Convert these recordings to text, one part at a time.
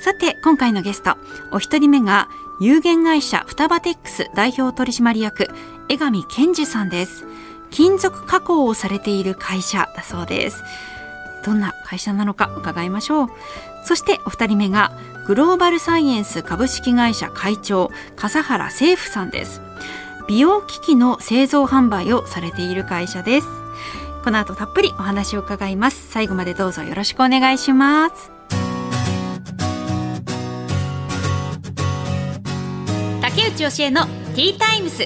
さて今回のゲストお一人目が有限会社双葉テックス代表取締役江上健二さんです。金属加工をされている会社だそうです。どんな会社なのか伺いましょう。そしてお二人目がグローバルサイエンス株式会社会長笠原誠夫さんです。美容機器の製造販売をされている会社です。この後たっぷりお話を伺います。最後までどうぞよろしくお願いします。竹内義恵のティータイムス。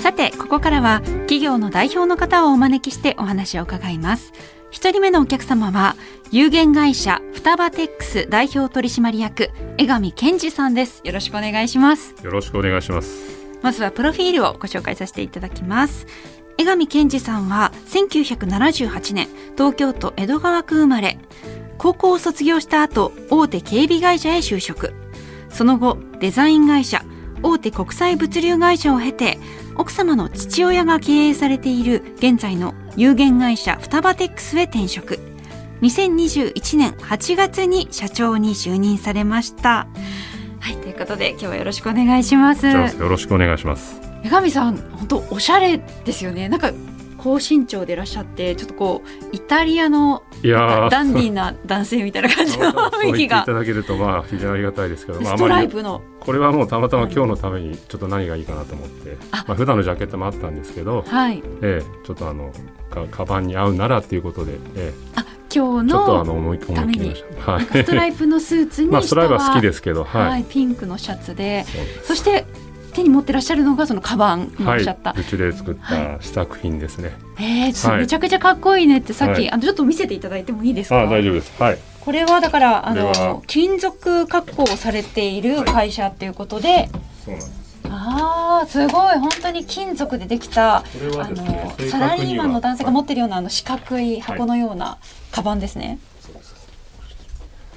さてここからは企業の代表の方をお招きしてお話を伺います。一人目のお客様は有限会社双葉テックス代表取締役江上健二さんです。よろしくお願いします。よろしくお願いします。まずはプロフィールをご紹介させていただきます。江上健二さんは1978年東京都江戸川区生まれ高校を卒業した後大手警備会社へ就職。その後デザイン会社大手国際物流会社を経て奥様の父親が経営されている現在の有限会社双葉テックスへ転職。2021年8月に社長に就任されました。はいということで今日はよろしくお願いします。よろしくお願いします。江上さん本当おしゃれですよね。なんか高身長でいらっしゃってちょっとこうイタリアのダンディーな男性みたいな感じの雰囲気がいただけるとまあ非常にありがたいですけど、まあ、ストライプの。これはもうたまたま今日のためにちょっと何がいいかなと思ってまあ普段のジャケットもあったんですけど、はい。ええ、ちょっとあのかカバンに合うならっていうことで、ええ、あ今日のちょっとあの思い思い切りました、はい、ストライプのスーツに まあストライプは好きですけど、はい、はい、ピンクのシャツで。そして手に持ってらっしゃるのがそのカバンおっしゃった、はい、うちで作った試作品ですね。ええー、めちゃくちゃかっこいいねってさっき、はい、あのちょっと見せていただいてもいいですか？あ大丈夫です。はい。これはだからあの金属加工をされている会社っていうことで。はい、そうなんです。ああすごい本当に金属でできた、ね、あのサラリーマンの男性が持ってるようなあの四角い箱のようなカバンですね。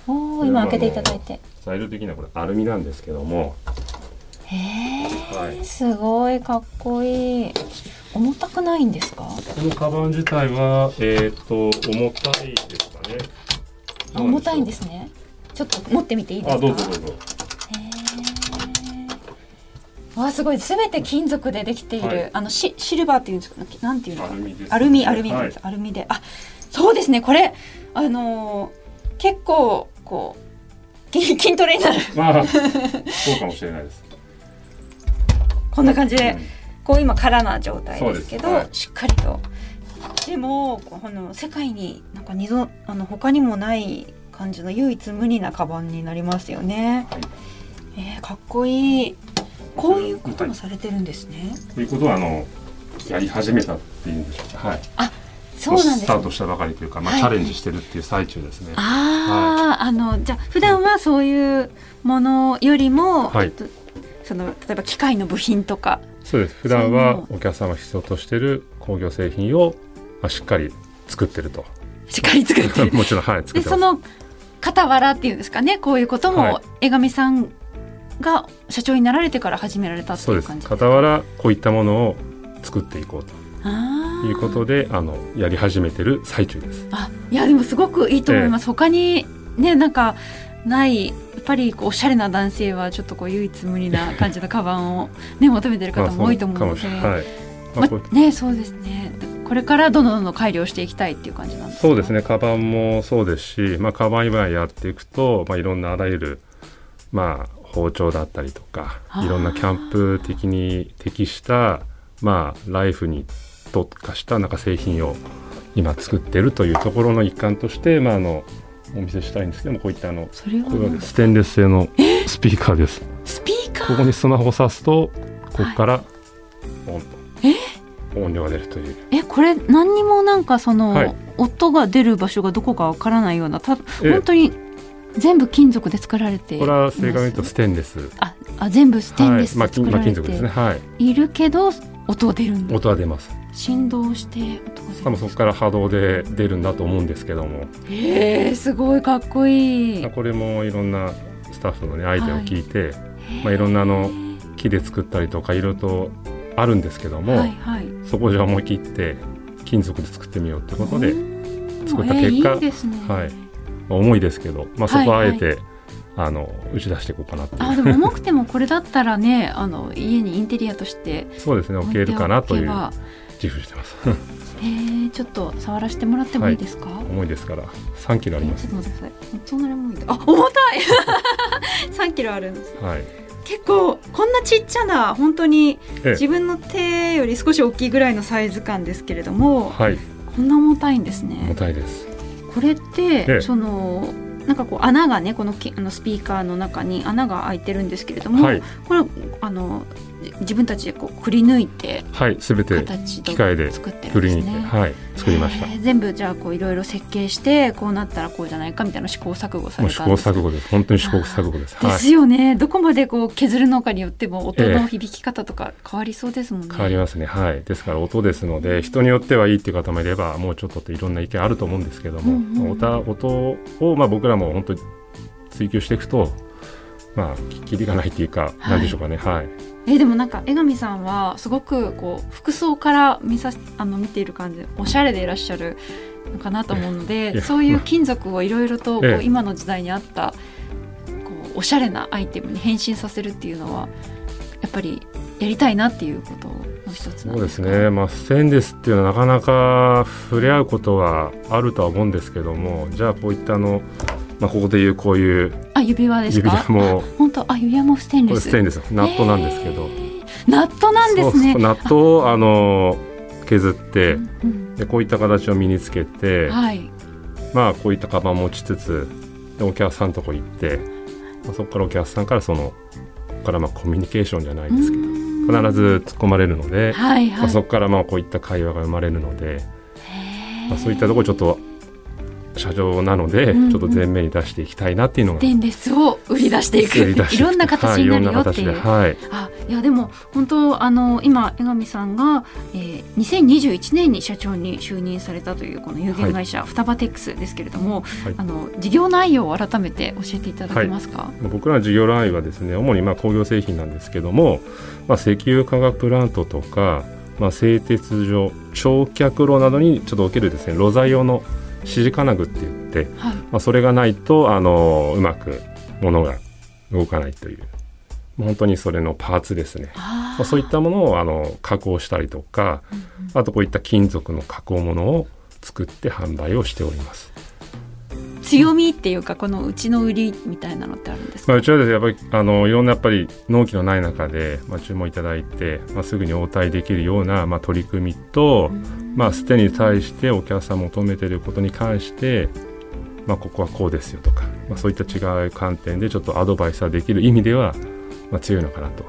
おお今開けていただいて。材料的にはこれアルミなんですけども。へえ、はい、すごいかっこいい。重たくないんですか？このカバン自体はえっ、ー、と重たいですかね。重たいんですね。ちょっと持ってみていいですか？どうぞどうぞ。わあすごい。すべて金属でできている、はい、あのシシルバーっていうんですか？なんていうのアルミ、ね、アルミアルミ、はい、アルミで。あそうですね。これあのー、結構こう 筋トレになる。まあそうかもしれないですこんな感じで、うん、こう今空な状態ですけど、はい、しっかりと。でもこの世界になんか二度あの他にもない感じの唯一無二なカバンになりますよね、はい、えー、かっこいい。こういうこともされてるんですね。ということはあのやり始めたっていうんでしょうか？はい。あ、そうなんです、ね、スタートしたばかりというか、まあ、はい、チャレンジしてるっていう最中ですね。ああ、はい、あのじゃあ普段はそういうものよりも、はい、その例えば機械の部品とか。そうです。普段はお客様必要としている工業製品をまあしっかり作ってると。しっかり作ってる。もちろんはい作ってその傍らっていうんですかね、こういうことも江上さんが社長になられてから始められたっていう感じです傍らこういったものを作っていこうと。いうことであのやり始めてる最中です。あいやでもすごくいいと思います、えー、他にねなんかないやっぱりこうおしゃれな男性はちょっとこう唯一無二な感じのカバンを、ね、求めてる方も多いと思うので、はい。まあ、ねそうですね。これからどんどんどんどん改良していきたいっていう感じなんですそうですね。カバンもそうですし、まあ、カバン今やっていくと、まあ、いろんなあらゆるまあ包丁だったりとかいろんなキャンプ的に適したまあライフに特化したなんか製品を今作ってるというところの一環として、まあ、あのお見せしたいんですけどもこういったあのこれは。ステンレス製のスピーカーです。スピーカー？ここにスマホを挿すとここからオンと。え？音量が出るという。えこれ何にもなんかその、はい。音が出る場所がどこかわからないようなたええ。本当に全部金属で作られてこれは正確に言うとステンレス。ああ全部ステンレスはい。まあ、で作られて金属ですね。はい。いるけど音が出るんだ。音は出ます。振動して音が出るしかもそこから波動で出るんだと思うんですけども。へえすごいかっこいい。これもいろんなスタッフのねアイデアを聞いて、まあ、いろんなあの木で作ったりとかいろいろとあるんですけども、はいはい。そこじゃ思い切って金属で作ってみようということで、うん。作った結果えーいいですね。はい。まあ重いですけど、まあ、そこはあはい。えて、あの打ち出していこうかなあでも重くてもこれだったらねあの家にインテリアとしてそうですね置けるかなという自負してます えー、ちょっと触らせてもらってもいいですか、重いですから。3キロあります。えちょっと待ってくださいそんなに重いあ重たい。3キロあるんですはい。結構こんなちっちゃな本当にええ。自分の手より少し大きいぐらいのサイズ感ですけれどもはい。こんな重たいんです重ねたいです。これって、ええ。そのなんかこう穴がねこのきあのスピーカーの中に穴が開いてるんですけれども、はい。これあのじ自分たちでこうくり抜いてはい全て形機械で作ってるんですね。にはい作りました。へー全部じゃあこういろいろ設計してこうなったらこうじゃないかみたいな試行錯誤されたんですか錯誤です。本当に試行錯誤です。ではい。すよね、どこまでこう削るのかによっても音ええの響き方とか変わりそうですもんね。変わりますね。はい。ですから音ですので人によってはいいっていう方もいればもうちょっとっていろんな意見あると思うんですけども、うんうんうん。音音をまあ僕らも本当に追求していくとまあきりがないっていうか、はい。なんでしょうかね。はいえでもなんか江上さんはすごくこう服装から見さあの見ている感じでおしゃれでいらっしゃるのかなと思うの いでやそういう金属をいろいろとこうええ。今の時代に合ったこうおしゃれなアイテムに変身させるっていうのはやっぱりやりたいなっていうことの一つなんそうですね、まあ、ステンレスっていうのはなかなか触れ合うことはあるとは思うんですけどもじゃあこういったあの、まあ、ここでいうこういうあ指輪です指か輪も。あ 本当？あ指輪もステンレス。ステンレス。ナットなんですけど、へーナットなんですね。そうそうナットをあの削ってうんうん。でこういった形を身につけて、はい。まあこういったカバン持ちつつでお客さんのとこ行って、まあ、そこからお客さんからそのここからまあコミュニケーションじゃないですけどど必ず突っ込まれるので、はいはい、まあ、そこからまあこういった会話が生まれるので、まあ、そういったところちょっと社長なので、うんうん。ちょっと前面に出していきたいなっていうのがステンレスを売り出していく。いろんな形になるよっていう、はい、はい。あいやでも本当あの今江上さんが、えー、2021年に社長に就任されたというこの有限会社、双葉テックスですけれども、はい。あの事業内容を改めて教えていただけますか、僕らの事業ラインはですね主にまあ工業製品なんですけども、まあ、石油化学プラントとか、まあ、製鉄所焼却炉などにちょっとおけるですね炉材用の支持金具って言って、はい。まあ、それがないとあのうまく物が動かないという。もう本当にそれのパーツですね、あまあ、そういったものをあの加工したりとかあとこういった金属の加工物を作って販売をしております。強みっていうかこのうちの売りみたいなのってあるんですか、まあ、うちはですねやっぱりあのいろんなやっぱり納期のない中で、まあ、注文いただいて、まあ、すぐに応対できるような、まあ、取り組みと、まあ、ステに対してお客さん求めていることに関して、まあ、ここはこうですよとか、まあ、そういった違う観点でちょっとアドバイスができる意味では、まあ、強いのかなと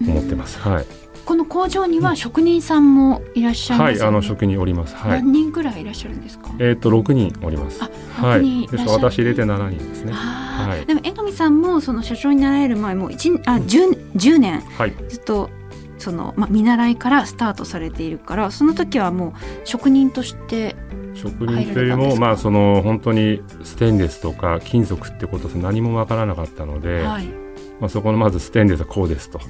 思ってます。はい、この工場には職人さんもいらっしゃいますよね、はい、あの職人おります。はい。何人ぐらいいらっしゃるんですか、えっ、と6人おります。あは6人い、いらっしゃる。で私入れて7人ですね。はい。でも江上さんもその社長になられる前も一あ 10, 10年はい、ずっとその、まあ、見習いからスタートされているからその時はもう職人として職人というよりも、まあ、その本当にステンレスとか金属ってことで何もわからなかったので、はい。まあ、そこのまずステンレスはこうですと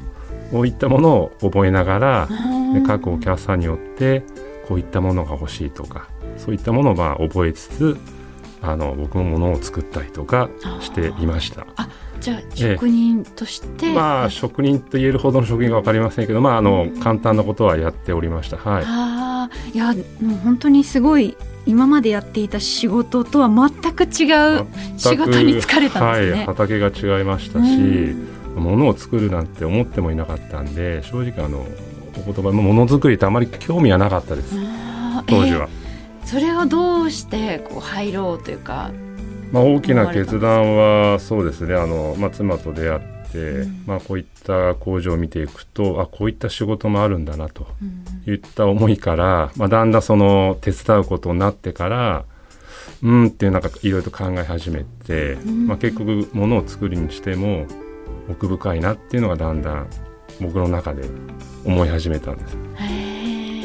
こういったものを覚えながら、で各お客さんによってこういったものが欲しいとかそういったものをまあ覚えつつあの僕も物を作ったりとかしていました。じゃあ職人として、まあ職人と言えるほどの職人が分かりませんけど、まあ、あのうん。簡単なことはやっておりました。はい、あー。いやもう本当にすごい今までやっていた仕事とは全く違う仕事に疲れたんですね。はい、畑が違いましたし、物を作るなんて思ってもいなかったんで正直あのお言葉ものづくりってあまり興味はなかったです。当時は、えーそれをどうしてこう入ろうというかまあ、大きな決断はそうですね。あの、まあ、妻と出会って、うん。まあ、こういった工場を見ていくとあこういった仕事もあるんだなとうん。いった思いから、まあ、だんだんその手伝うことになってからうんっていうなんかいろいろと考え始めて、ん。まあ、結局ものを作るにしても奥深いなっていうのがだんだん僕の中で思い始めたんです。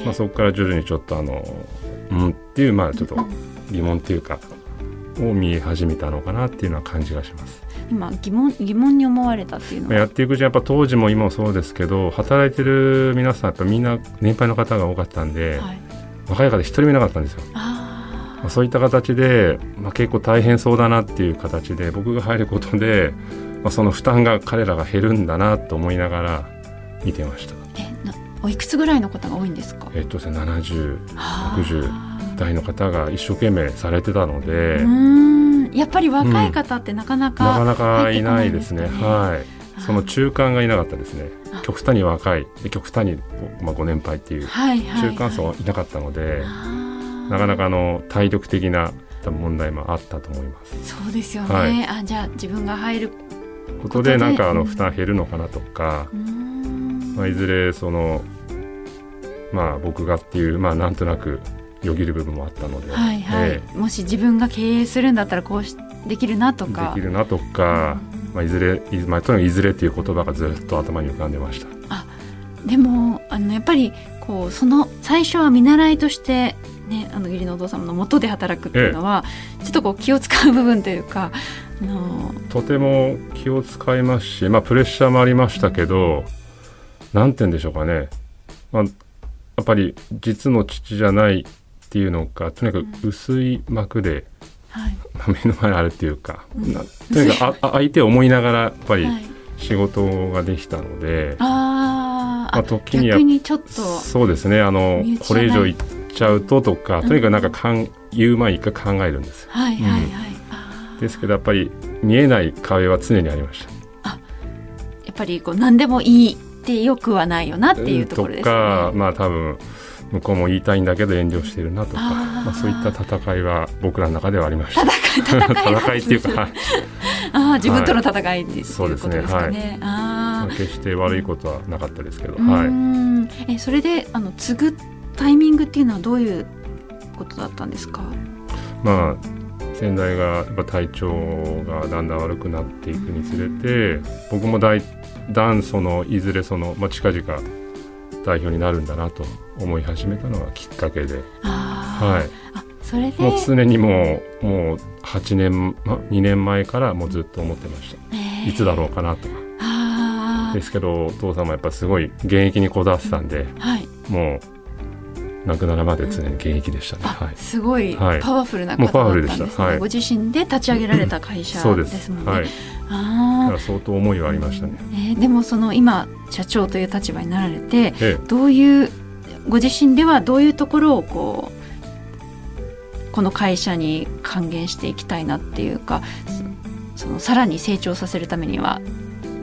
まあ、そこから徐々にちょっとあのうんっていうまあちょっと疑問っていうかを見え始めたのかなっていうのは感じがします。今疑問疑問に思われたっていうのはまあやっていくうちにやっぱ当時も今もそうですけど働いてる皆さんやっぱみんな年配の方が多かったんで、はい、若い方一人もいなかったんですよ。あまあ、そういった形で、まあ、結構大変そうだなっていう形で僕が入ることで、まあ、その負担が彼らが減るんだなと思いながら見てました。ーえなおいくつぐらいの方が多いんですか？えっとですね70はあ60代の方が一生懸命されてたので、うーんやっぱり若い方ってなかなか、なかなかいないですね。はい。その中間がいなかったですね。あ。極端に若い、で極端に、まあ、ご年配っていうはいはいはい。中間層はいなかったので、あー。なかなかあの体力的な問題もあったと思います。そうですよね、はい。あじゃあ自分が入ることでなんかあうん。の負担減るのかなとか、まあ、いずれそのまあ僕がっていうまあなんとなくよぎる部分もあったので、はいはい、えもし自分が経営するんだったらこうしできるなとえか。できるなとか、まあ、いずれ、いまあ、とにかくいずれっていう言葉がずっと頭に浮かんでました。でもあのやっぱりこうその最初は見習いとして、ね、あの義理のお父様の元で働くっていうのは、ちょっとこう気を使う部分というかあのとても気を使いますし、まあ、プレッシャーもありましたけど何て言うんでしょうかね、まあ、やっぱり実の父じゃないっていうのかとにかく薄い膜で、はい。まあ目の前にあるっていうか、うん。なとにかく相手を思いながらやっぱりはい、仕事ができたので、あー。あまあ時には逆にちょっと。そうですねあのこれ以上言っちゃうととか、とにかくなんかかん言う前に一回考えるんですよ。はいはいですけどやっぱり見えない壁は常にありました。やっぱりこう何でもいいってよくはないよなっていうところですとかね。まあ多分向こうも言いたいんだけど遠慮してるなとかまあ、そういった戦いは僕らの中ではありました。戦い戦い戦いっていうか、はい。ああ自分との戦いっていうそうですね。ことですかね。ああ決して悪いことはなかったですけど、はい、んえそれであの継ぐタイミングっていうのはどういうことだったんですか？まあ先代がやっぱ体調がだんだん悪くなっていくにつれて僕もだいだんそのいずれその、まあ、近々代表になるんだなと思い始めたのがきっかけで、はい、あそれで？もう常にもうもう8年、ま、2年前からもうずっと思ってました。えー。いつだろうかなと。あですけどお父様やっぱすごい現役にこだわってたんであはい。もう亡くなるまで常に現役でしたね、あ、はい。すごいはい。パワフルな方だったんですね、ご自身で立ち上げられた会社そうでです。すもんね。はい。だあ相当思いはありましたね、えーでもその今社長という立場になられてえどういうご自身ではどういうところをこうこの会社に還元していきたいなっていうかそそのさらに成長させるためには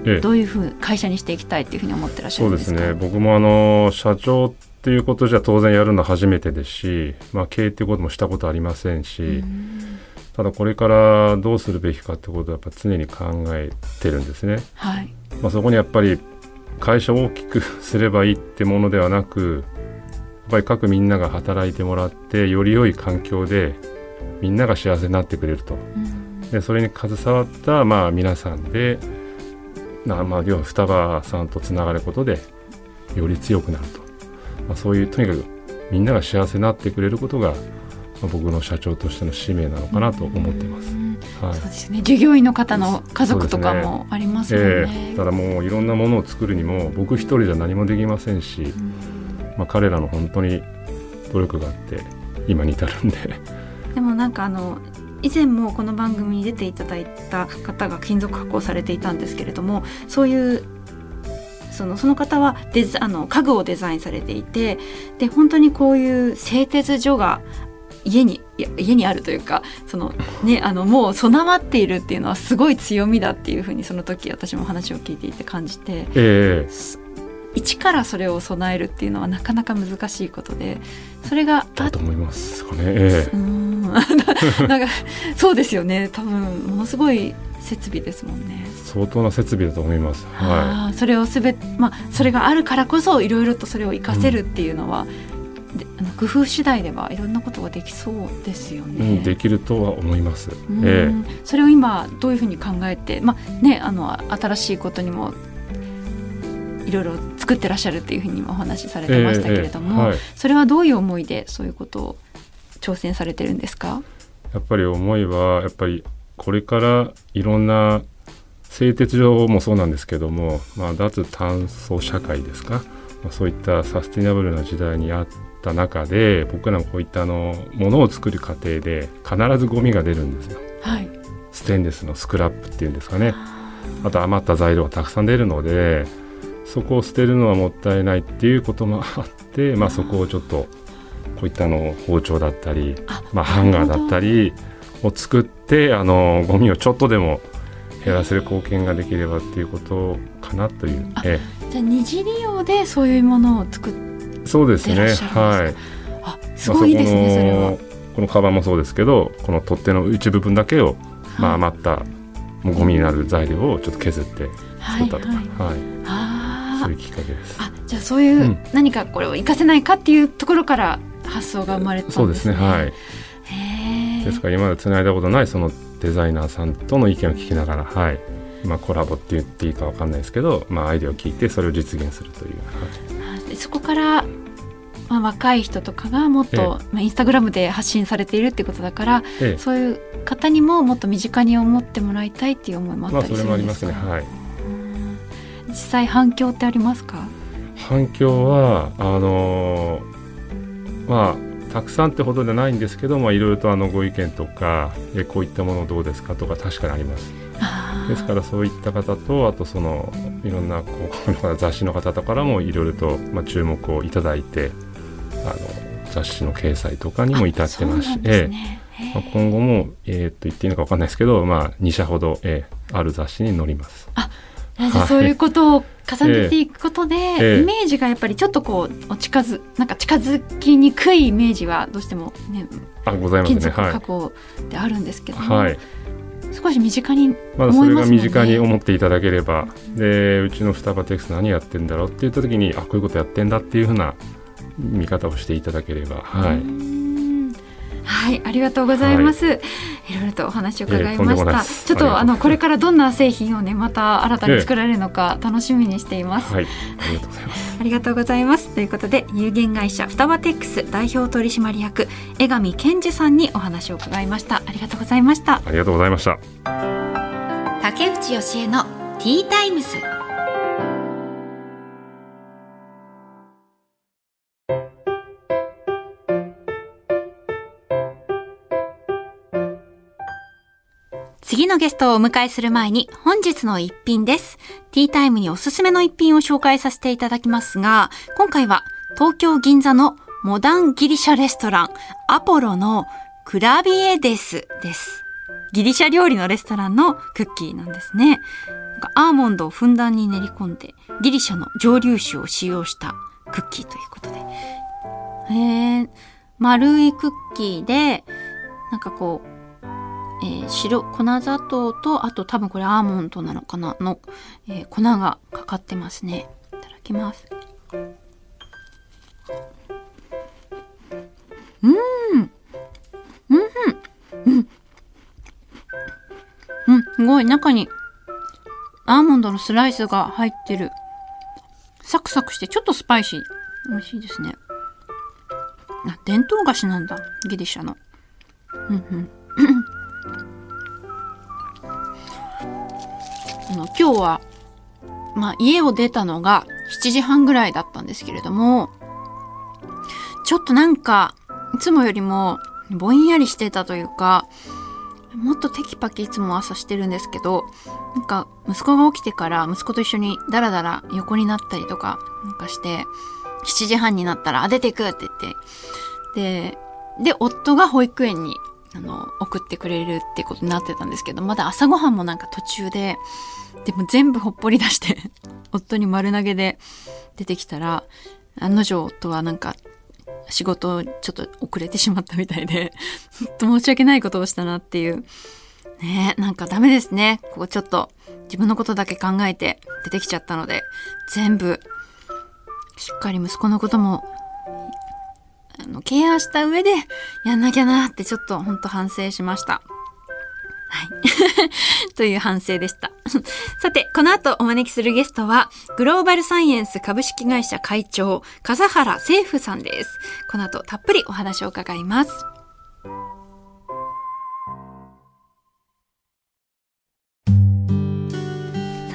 ええ。えどういうふう会社にしていきたいっていうふうに思ってらっしゃそうでるんですすかね。僕もあの社長っていうことじゃ当然やるの初めてですし、まあ、経営っていうこともしたことありませんし、うん。ただこれからどうするべきかってことはやっぱ常に考えてるんですね。はい。まあ、そこにやっぱり会社を大きくすればいいってものではなくやっぱり各みんなが働いてもらってより良い環境でみんなが幸せになってくれると。うん。でそれに携わったまあ皆さんでな、まあ、要は双葉さんとつながることでより強くなると、まあ、そういうとにかくみんなが幸せになってくれることが、まあ、僕の社長としての使命なのかなと思ってます。うん。はい。そうですね。従業員の方の家族とかもありますもんね。ええ。ただもういろんなものを作るにも僕一人じゃ何もできませんし、うん。まあ、彼らの本当に努力があって今に至るんで。でもなんかあの以前もこの番組に出ていただいた方が金属加工されていたんですけれどもそういうそのその方はデザあの家具をデザインされていてで本当にこういう製鉄所が家に家にあるというかその、ね、あのもう備わっているっていうのはすごい強みだっていうふうにその時私も話を聞いていて感じてええ。一からそれを備えるっていうのはなかなか難しいことでそれがあだと思いますかね、えうーん。なんかそうですよね。多分ものすごい設備ですもんね。相当な設備だと思います。はい。それをすべまあそれがあるからこそいろいろとそれを活かせるっていうのは、うん、であの工夫次第ではいろんなことができそうですよね、うん、できるとは思います、ええ、それを今どういうふうに考えてまあねあの新しいことにもいろいろ作ってらっしゃるっていうふうにもお話しされてましたけれども、えーはい、それはどういう思いでそういうことを挑戦されてるんですか？やっぱり思いはやっぱりこれからいろんな製鉄所もそうなんですけども、まあ、脱炭素社会ですか、まあ、そういったサスティナブルな時代にあった中で僕らもこういったあのものを作る過程で必ずゴミが出るんですよ。はい、ステンレスのスクラップっていうんですかね。あと余った材料がたくさん出るのでそこを捨てるのはもったいないっていうこともあって、まあ、そこをちょっとこういったの包丁だったりまあ、ハンガーだったりを作ってあのゴミをちょっとでも減らせる貢献ができればっていうことかなという。えじゃあ二次利用でそういうものを作ってそうですね。はい。あすごいですね、まあ、それはこのカバンもそうですけどこの取っ手の一部分だけを、まあ、余ったもうゴミになる材料をちょっと削って作ったとか、はい、はい。そういうきっかけです。あじゃあそういう、何かこれを活かせないかっていうところから発想が生まれたんですね。そうですねはいですから今までつないだことないそのデザイナーさんとの意見を聞きながら、はい。まあ、コラボって言っていいかわかんないですけど、まあ、アイデアを聞いてそれを実現するという、はい、そこから、まあ、若い人とかがもっと、ええ、まあ、インスタグラムで発信されているっていうことだから、ええ、そういう方にももっと身近に思ってもらいたいっていう思いもあったりするんですか、まあ、それもありますね。はい。実際反響ってありますか？反響はあのまあたくさんってほどじゃないんですけどもいろいろとあのご意見とかえこういったものどうですかとか確かにあります。ですからそういった方とあとそのいろんな広告の雑誌の方とからもいろいろと、まあ、注目をいただいてあの雑誌の掲載とかにも至ってますし、ね、まあ、今後も、えー、っと言っていいのか分かんないですけど、まあ、2社ほど、えー、ある雑誌に載ります。あそういうことを重ねていくことで、イメージがやっぱりちょっとこう近づなんか近づきにくいイメージはどうしてもねあございますね。加工であるんですけども、はい、少し身近に、ね、まだそれが身近に思っていただければ、でうちの双葉テクス何やってんだろうって言った時にあこういうことやってんだっていうふうな見方をしていただければ。はい。はい、ありがとうございます。はい、いろいろとお話を伺いました。ちょっとあのこれからどんな製品をねまた新たに作られるのか楽しみにしています。はい、ありがとうございます。ありがとうございます。ということで有限会社双葉テックス代表取締役江上健二さんにお話を伺いました。ありがとうございました。ありがとうございました。竹内義恵のティータイムズ。次のゲストをお迎えする前に本日の一品です。ティータイムにおすすめの一品を紹介させていただきますが、今回は東京銀座のモダンギリシャレストランアポロのクラビエデスです。ギリシャ料理のレストランのクッキーなんですね。アーモンドをふんだんに練り込んでギリシャの蒸留酒を使用したクッキーということで。へー丸いクッキーで、なんかこう、えー、白粉砂糖とあと多分これアーモンドなのかなの、えー、粉がかかってますね。いただきます。うん。うん。うん。うん。すごい中にアーモンドのスライスが入ってる。サクサクしてちょっとスパイシー。美味しいですね。あ伝統菓子なんだ。ギリシャの。うんうん。今日は、まあ、家を出たのが7時半ぐらいだったんですけれどもちょっとなんかいつもよりもぼんやりしてたというかもっとテキパキいつも朝してるんですけどなんか息子が起きてから息子と一緒にダラダラ横になったりとかなんかして7時半になったら「あ出てく!」って言ってでで夫が保育園にあの送ってくれるってことになってたんですけどまだ朝ごはんもなんか途中ででも全部ほっぽり出して 夫に丸投げで出てきたら案の定夫はなんか仕事ちょっと遅れてしまったみたいで、本当申し訳ないことをしたなっていう。ねなんかダメですね。ここちょっと自分のことだけ考えて出てきちゃったので、全部、しっかり息子のことも、あの、ケアした上でやんなきゃなってちょっとほんと反省しました。はい。という反省でした。さて、この後お招きするゲストは、グローバルサイエンス株式会社会長、笠原政府さんです。この後たっぷりお話を伺います。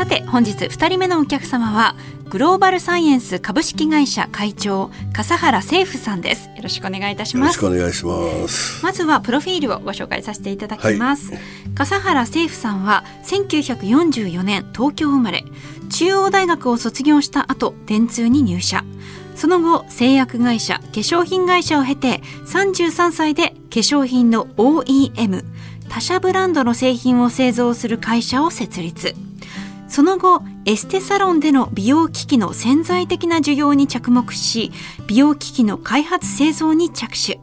さて本日2人目のお客様はグローバルサイエンス株式会社会長笠原政府さんです。よろしくお願いいたします。よろしくお願いします。まずはプロフィールをご紹介させていただきます、はい、笠原政府さんは1944年東京生まれ中央大学を卒業した後電通に入社。その後製薬会社化粧品会社を経て33歳で化粧品の OEM 他社ブランドの製品を製造する会社を設立その後エステサロンでの美容機器の潜在的な需要に着目し美容機器の開発製造に着手。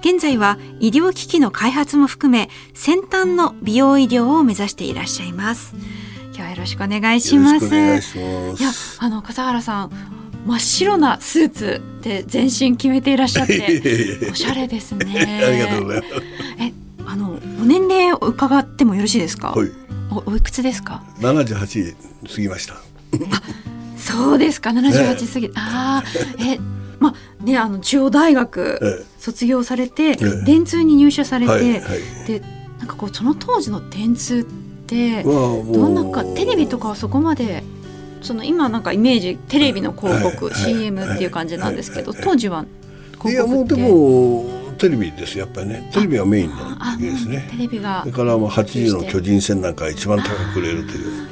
現在は医療機器の開発も含め先端の美容医療を目指していらっしゃいます。今日はよろしくお願いします。いやあの笠原さん真っ白なスーツで全身決めていらっしゃって おしゃれですね。ありがとうございます。えあのお年齢を伺ってもよろしいですか？はい。おおいくつですか？七十八過ぎました。そうですか。七十八過ぎ、ね、ああえまあねあの中央大学卒業されて、ええ、電通に入社されて、はいはい、でなんかこうその当時の電通ってどんなかテレビとかはそこまでその今なんかイメージテレビの広告、はい、CM っていう感じなんですけど、当時はいやもうでもテレビですやっぱりね。テレビがメインの時ですね。テレビが。それからもう8時の巨人戦なんか一番高く売れるという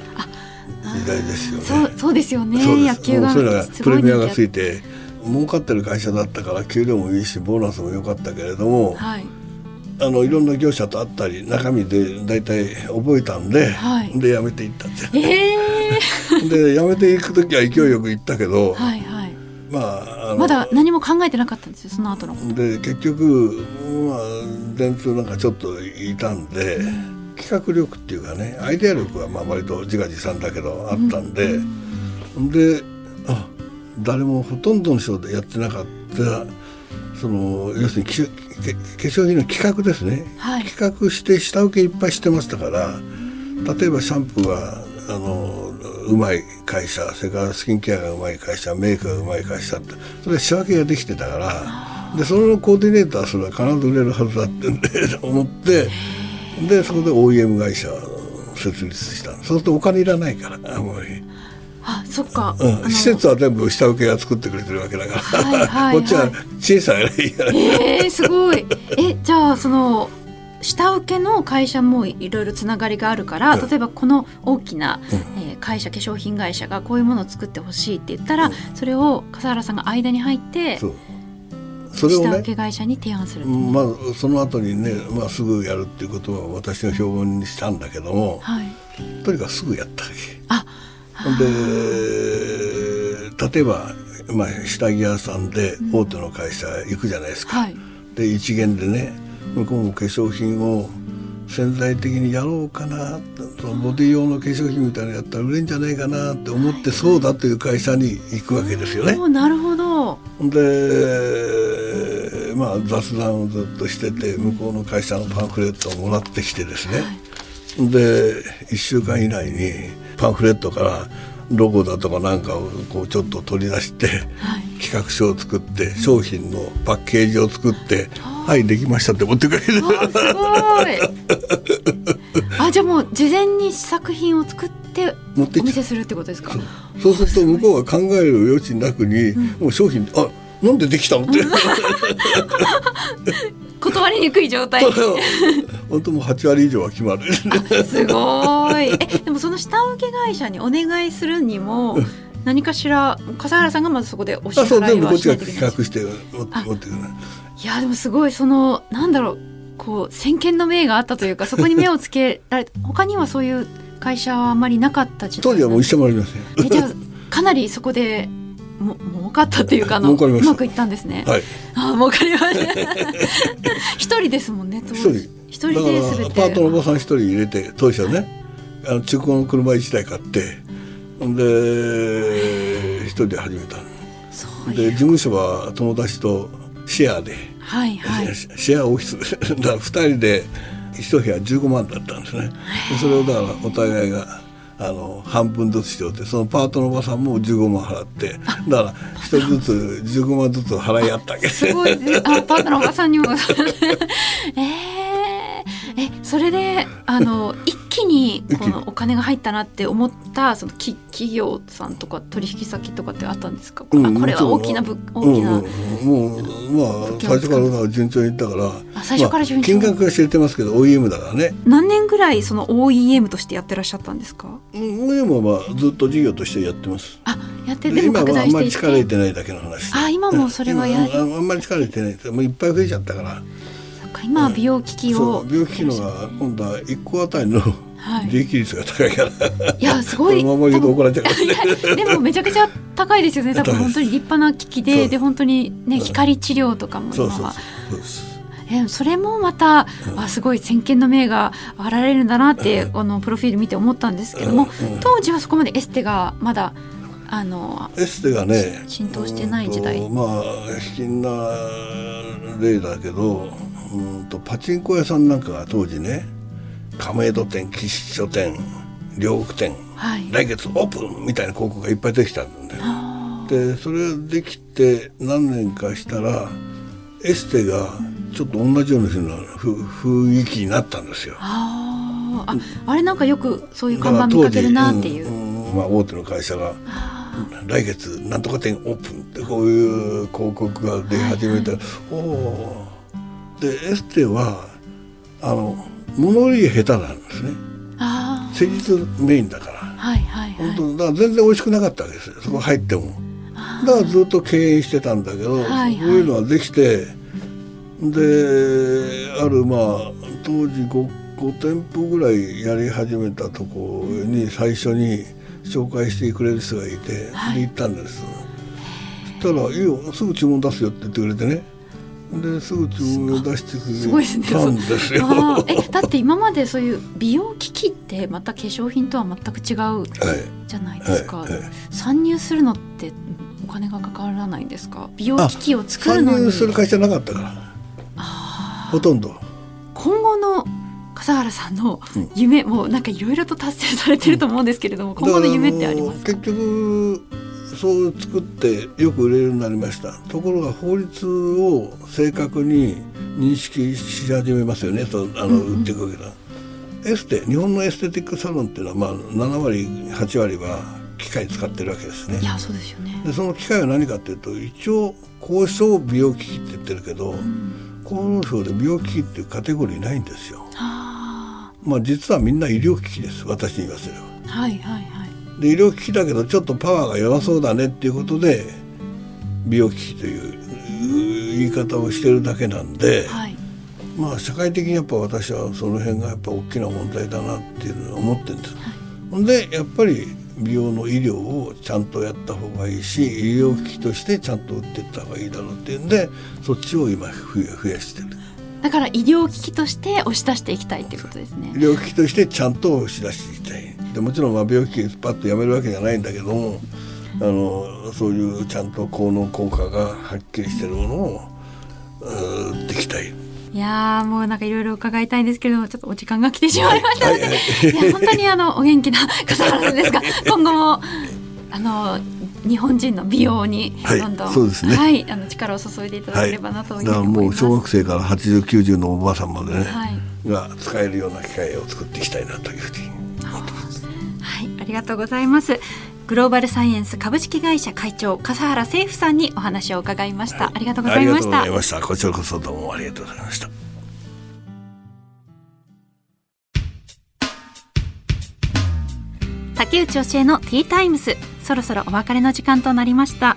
時代ですよね。そうそうですよね。野球がそれがプレミアがついて儲かってる会社だったから給料もいいしボーナスも良かったけれども、はい、あのいろんな業者と会ったり中身で大体覚えたんで、はい、で辞めていったんですよ、えー、で辞めていく時は勢いよく行ったけど、はいはい。まあ、まだ何も考えてなかったんですよその後の。で結局、まあ、電通なんかちょっといたんで、うん、企画力っていうかねアイデア力はまあ割と自画自賛だけどあったんで、うん、であ誰もほとんどの人でやってなかったその要するに化粧品の企画ですね、はい、企画して下請けいっぱいしてましたから例えばシャンプーはあのうまい会社それからスキンケアがうまい会社メイクがうまい会社ってそれ仕分けができてたからでそのコーディネーターそれは必ず売れるはずだってんで思ってでそこで OEM 会社を設立した。そうするとお金いらないからあんまり。あそっか、うん、施設は全部下請けが作ってくれてるわけだから、はいはい。はい、こっちは小さいいからえー、すごい。えじゃあその下請けの会社もいろいろつながりがあるから、例えばこの大きな、えー、会社化粧品会社がこういうものを作ってほしいって言ったら、それを笠原さんが間に入ってそれを、ね、下請け会社に提案する、まあ、その後にね、まあ、すぐやるっていうことは私が標本にしたんだけども、はい、とにかくすぐやったわけ。あで例えば、まあ、下着屋さんで大手の会社行くじゃないですか。うんはい、で一元でね向こうも化粧品を潜在的にやろうかなそのボディ用の化粧品みたいなのやったら売れんじゃないかなって思ってそうだという会社に行くわけですよね。なるほど。でまあ雑談をずっとしてて向こうの会社のパンフレットをもらってきてですね、はい、で1週間以内にパンフレットからロゴだとかなんかをこうちょっと取り出して、はい、企画書を作って商品のパッケージを作って、はいできましたって持ってくれるあじゃあもう事前に作品を作ってお見せするってことですか？そうすると向こうは考える余地なくに、うん、もう商品あなんでできたのって 断りにくい状態。本当もう8割以上は決まる。すごい。えでもその下請け会社にお願いするにも何かしら笠原さんがまずそこでお支払いはしないといけない企画して持ってくる。いやでもすごいそのなんだろうこう先見の明があったというかそこに目をつけられ 他にはそういう会社はあまりなかった時代当時はもう一社もありません。えじゃあかなりそこでも儲かったっていうかあのうまくいったんですね。はいあ儲かりました。一人ですもんね。一人一人で全て。パートのおばさん一人入れて当初ねあの中古の車一台買ってんで一人で始めたそういう。で事務所は友達とシェアで、はいはい。シェアオフィス だから2人で一部屋15万だったんですねでそれをだからお互いがあの半分ずつしようってそのパートのおばさんも15万払ってだから一人ずつ15万ずつ払い合ったわけですすごいです。あ、パートのおばさんにも。えええ、それで、あの、一気に、このお金が入ったなって思った、そのき企業さんとか取引先とかってあったんですか？うんあ、これは大きなぶ、大きな。うんうん、もうまあ最初から順調にいったから。あ最初から順調まあ金額が知れてますけど OEM だからね。何年ぐらいその OEM としてやってらっしゃったんですか？うん OEM はまあずっと事業としてやってます。あ、やって、ででも今はあんまり拡大していって。力入れてないだけの話あ今もそれはや今ああんまり力入れてない。いっぱい増えちゃったからか今は美容機器そを。う病気機能が今度は1個あたりのはい。利益率が高いから、いや、すごい。でもめちゃくちゃ高いですよね。多分本当に立派な機器でで本当にねうん光治療とかも今は。えそれもまた、あすごい先見の明があられるんだなって、あのプロフィール見て思ったんですけども、当時はそこまでエステがまだあのエステがね浸透してない時代。まあ卑近な例だけどうんとパチンコ屋さんなんかが当時ね亀戸店吉書店両国店はい。来月オープンみたいな広告がいっぱいできたんだよあでそれができて何年かしたらエステがちょっと同じようなふ雰囲気になったんですよ。あー。ああれなんかよくそういう看板見かけるなっていう。んん。まあ、大手の会社があ来月なんとか店オープンってこういう広告が出始めたら、おおーでエステはあの物売り下手なんですね。施術メインだから。ーはいはいはい。本当だから全然美味しくなかったわけですよ。そこ入っても。あだからずっと経営してたんだけど、はいはい。そういうのはできてであるまあ当時 5, 5店舗ぐらいやり始めたところに最初に紹介してくれる人がいて、はい。で行ったんです。そしたら「いいよすぐ注文出すよ」って言ってくれてねですぐ注文を出してくすごいですねれたんですよ。あーえだって今までそういう美容機器ってまた化粧品とは全く違うはいじゃないですか、はいはい参入するのってお金がかからないんですか？美容機器を作る参のに。入する会社なかったから。ほとんど。今後の笠原さんのうん。夢、もうなんかいろいろと達成されてると思うんですけれども、今後の夢ってあります結局そう作ってよく売れるようになりました。ところが法律を正確に認識し始めますよね。とあの、うんうん。売っていくわけだ。エステ日本のエステティックサロンっていうのは、まあ、7割8割は機械使ってるわけですね。いやそうですよね。でその機械は何かっていうと一応交渉美容機器って言ってるけど、うん。厚労省で美容機器っていうカテゴリーないんですよ。あまあ実はみんな医療機器です。私に言わせれば。ーはいはいはいで医療機器だけどちょっとパワーが弱そうだねっていうことで美容機器という言い方をしてるだけなんで、はい。まあ社会的にやっぱ私はその辺がやっぱ大きな問題だなっていうのを思ってるんです。ほんでやっぱり美容の医療をちゃんとやった方がいいし医療機器としてちゃんと売っていった方がいいだろうっていうんでそっちを今増や増やしてる。だから医療機器として押し出していきたいっていうことですね。医療機器としてちゃんと押し出していきたいでもちろんまあ病気パッとやめるわけじゃないんだけどもあのそういうちゃんと効能効果がはっきりしてるものをうー売っていきたい。いやーもうなんかいろいろ伺いたいんですけれどもちょっとお時間が来てしまいましたので、はいはい本当にあのお元気な笠原さんですが 今後もあの日本人の美容にはいどんどん、そうですねはい、あの力を注いでいただければなというふうだからもう。小学生から8090のおばあさんまでね、はいが使えるような機械を作っていきたいなというふうにりがとうございます。グローバルサイエンス株式会社会長笠原誠夫さんにお話を伺いました。ありがとうございましたありがとうござい。ましたこちらこそどうもありがとうございました竹内教えのティータイムスそろそろお別れの時間となりました、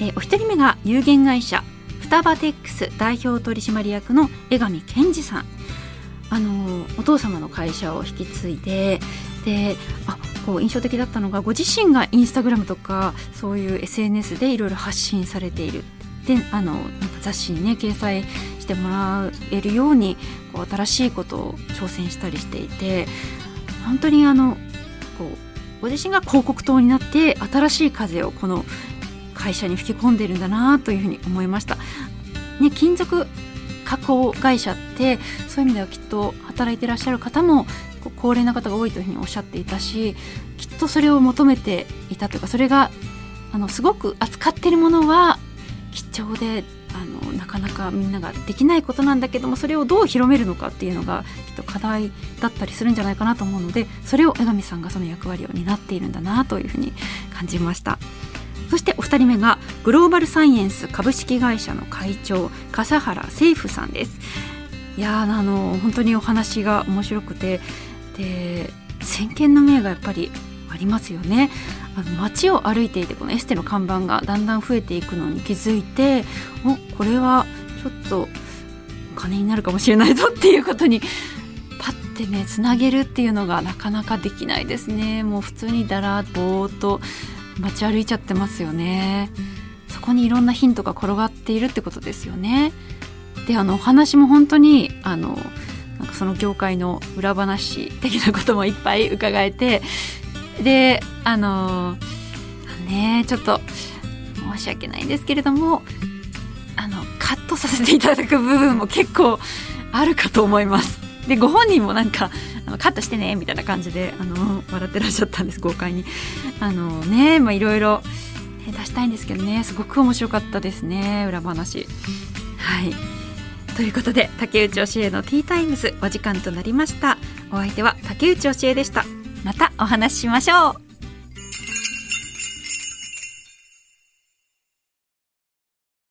えーお一人目が有限会社双葉テックス代表取締役の江上健二さんあのーお父様の会社を引き継いでであこう印象的だったのがご自身がインスタグラムとかそういう SNS でいろいろ発信されているであのなんか雑誌にね掲載してもらえるようにこう新しいことを挑戦したりしていて本当にあのこうご自身が広告塔になって新しい風をこの会社に吹き込んでるんだなというふうに思いました。ね、金属加工会社ってそういう意味ではきっと働いてらっしゃる方も高齢な方が多いというふうにおっしゃっていたしきっとそれを求めていたというかそれがあのすごく扱っているものは貴重であのなかなかみんなができないことなんだけどもそれをどう広めるのかっていうのがきっと課題だったりするんじゃないかなと思うのでそれを江上さんがその役割を担っているんだなというふうに感じました。そしてお二人目がグローバルサイエンス株式会社の会長笠原誠夫さんですいやあの本当にお話が面白くてで先見の明がやっぱりありますよね。あの街を歩いていてこのエステの看板がだんだん増えていくのに気づいておこれはちょっとお金になるかもしれないぞっていうことにパッてねつなげるっていうのがなかなかできないですね。もう普通にだらぼーっと街歩いちゃってますよね。そこにいろんなヒントが転がっているってことですよね。であのお話も本当にあのなんかその業界の裏話的なこともいっぱい伺えてであのねちょっと申し訳ないんですけれどもあのカットさせていただく部分も結構あるかと思います。でご本人もなんかあのカットしてねみたいな感じであの笑ってらっしゃったんです豪快に。あのねまあいろいろ出したいんですけどねすごく面白かったですね裏話。はいということで竹内教えのティータイムズお時間となりました。お相手は竹内教えでした。またお話ししましょう。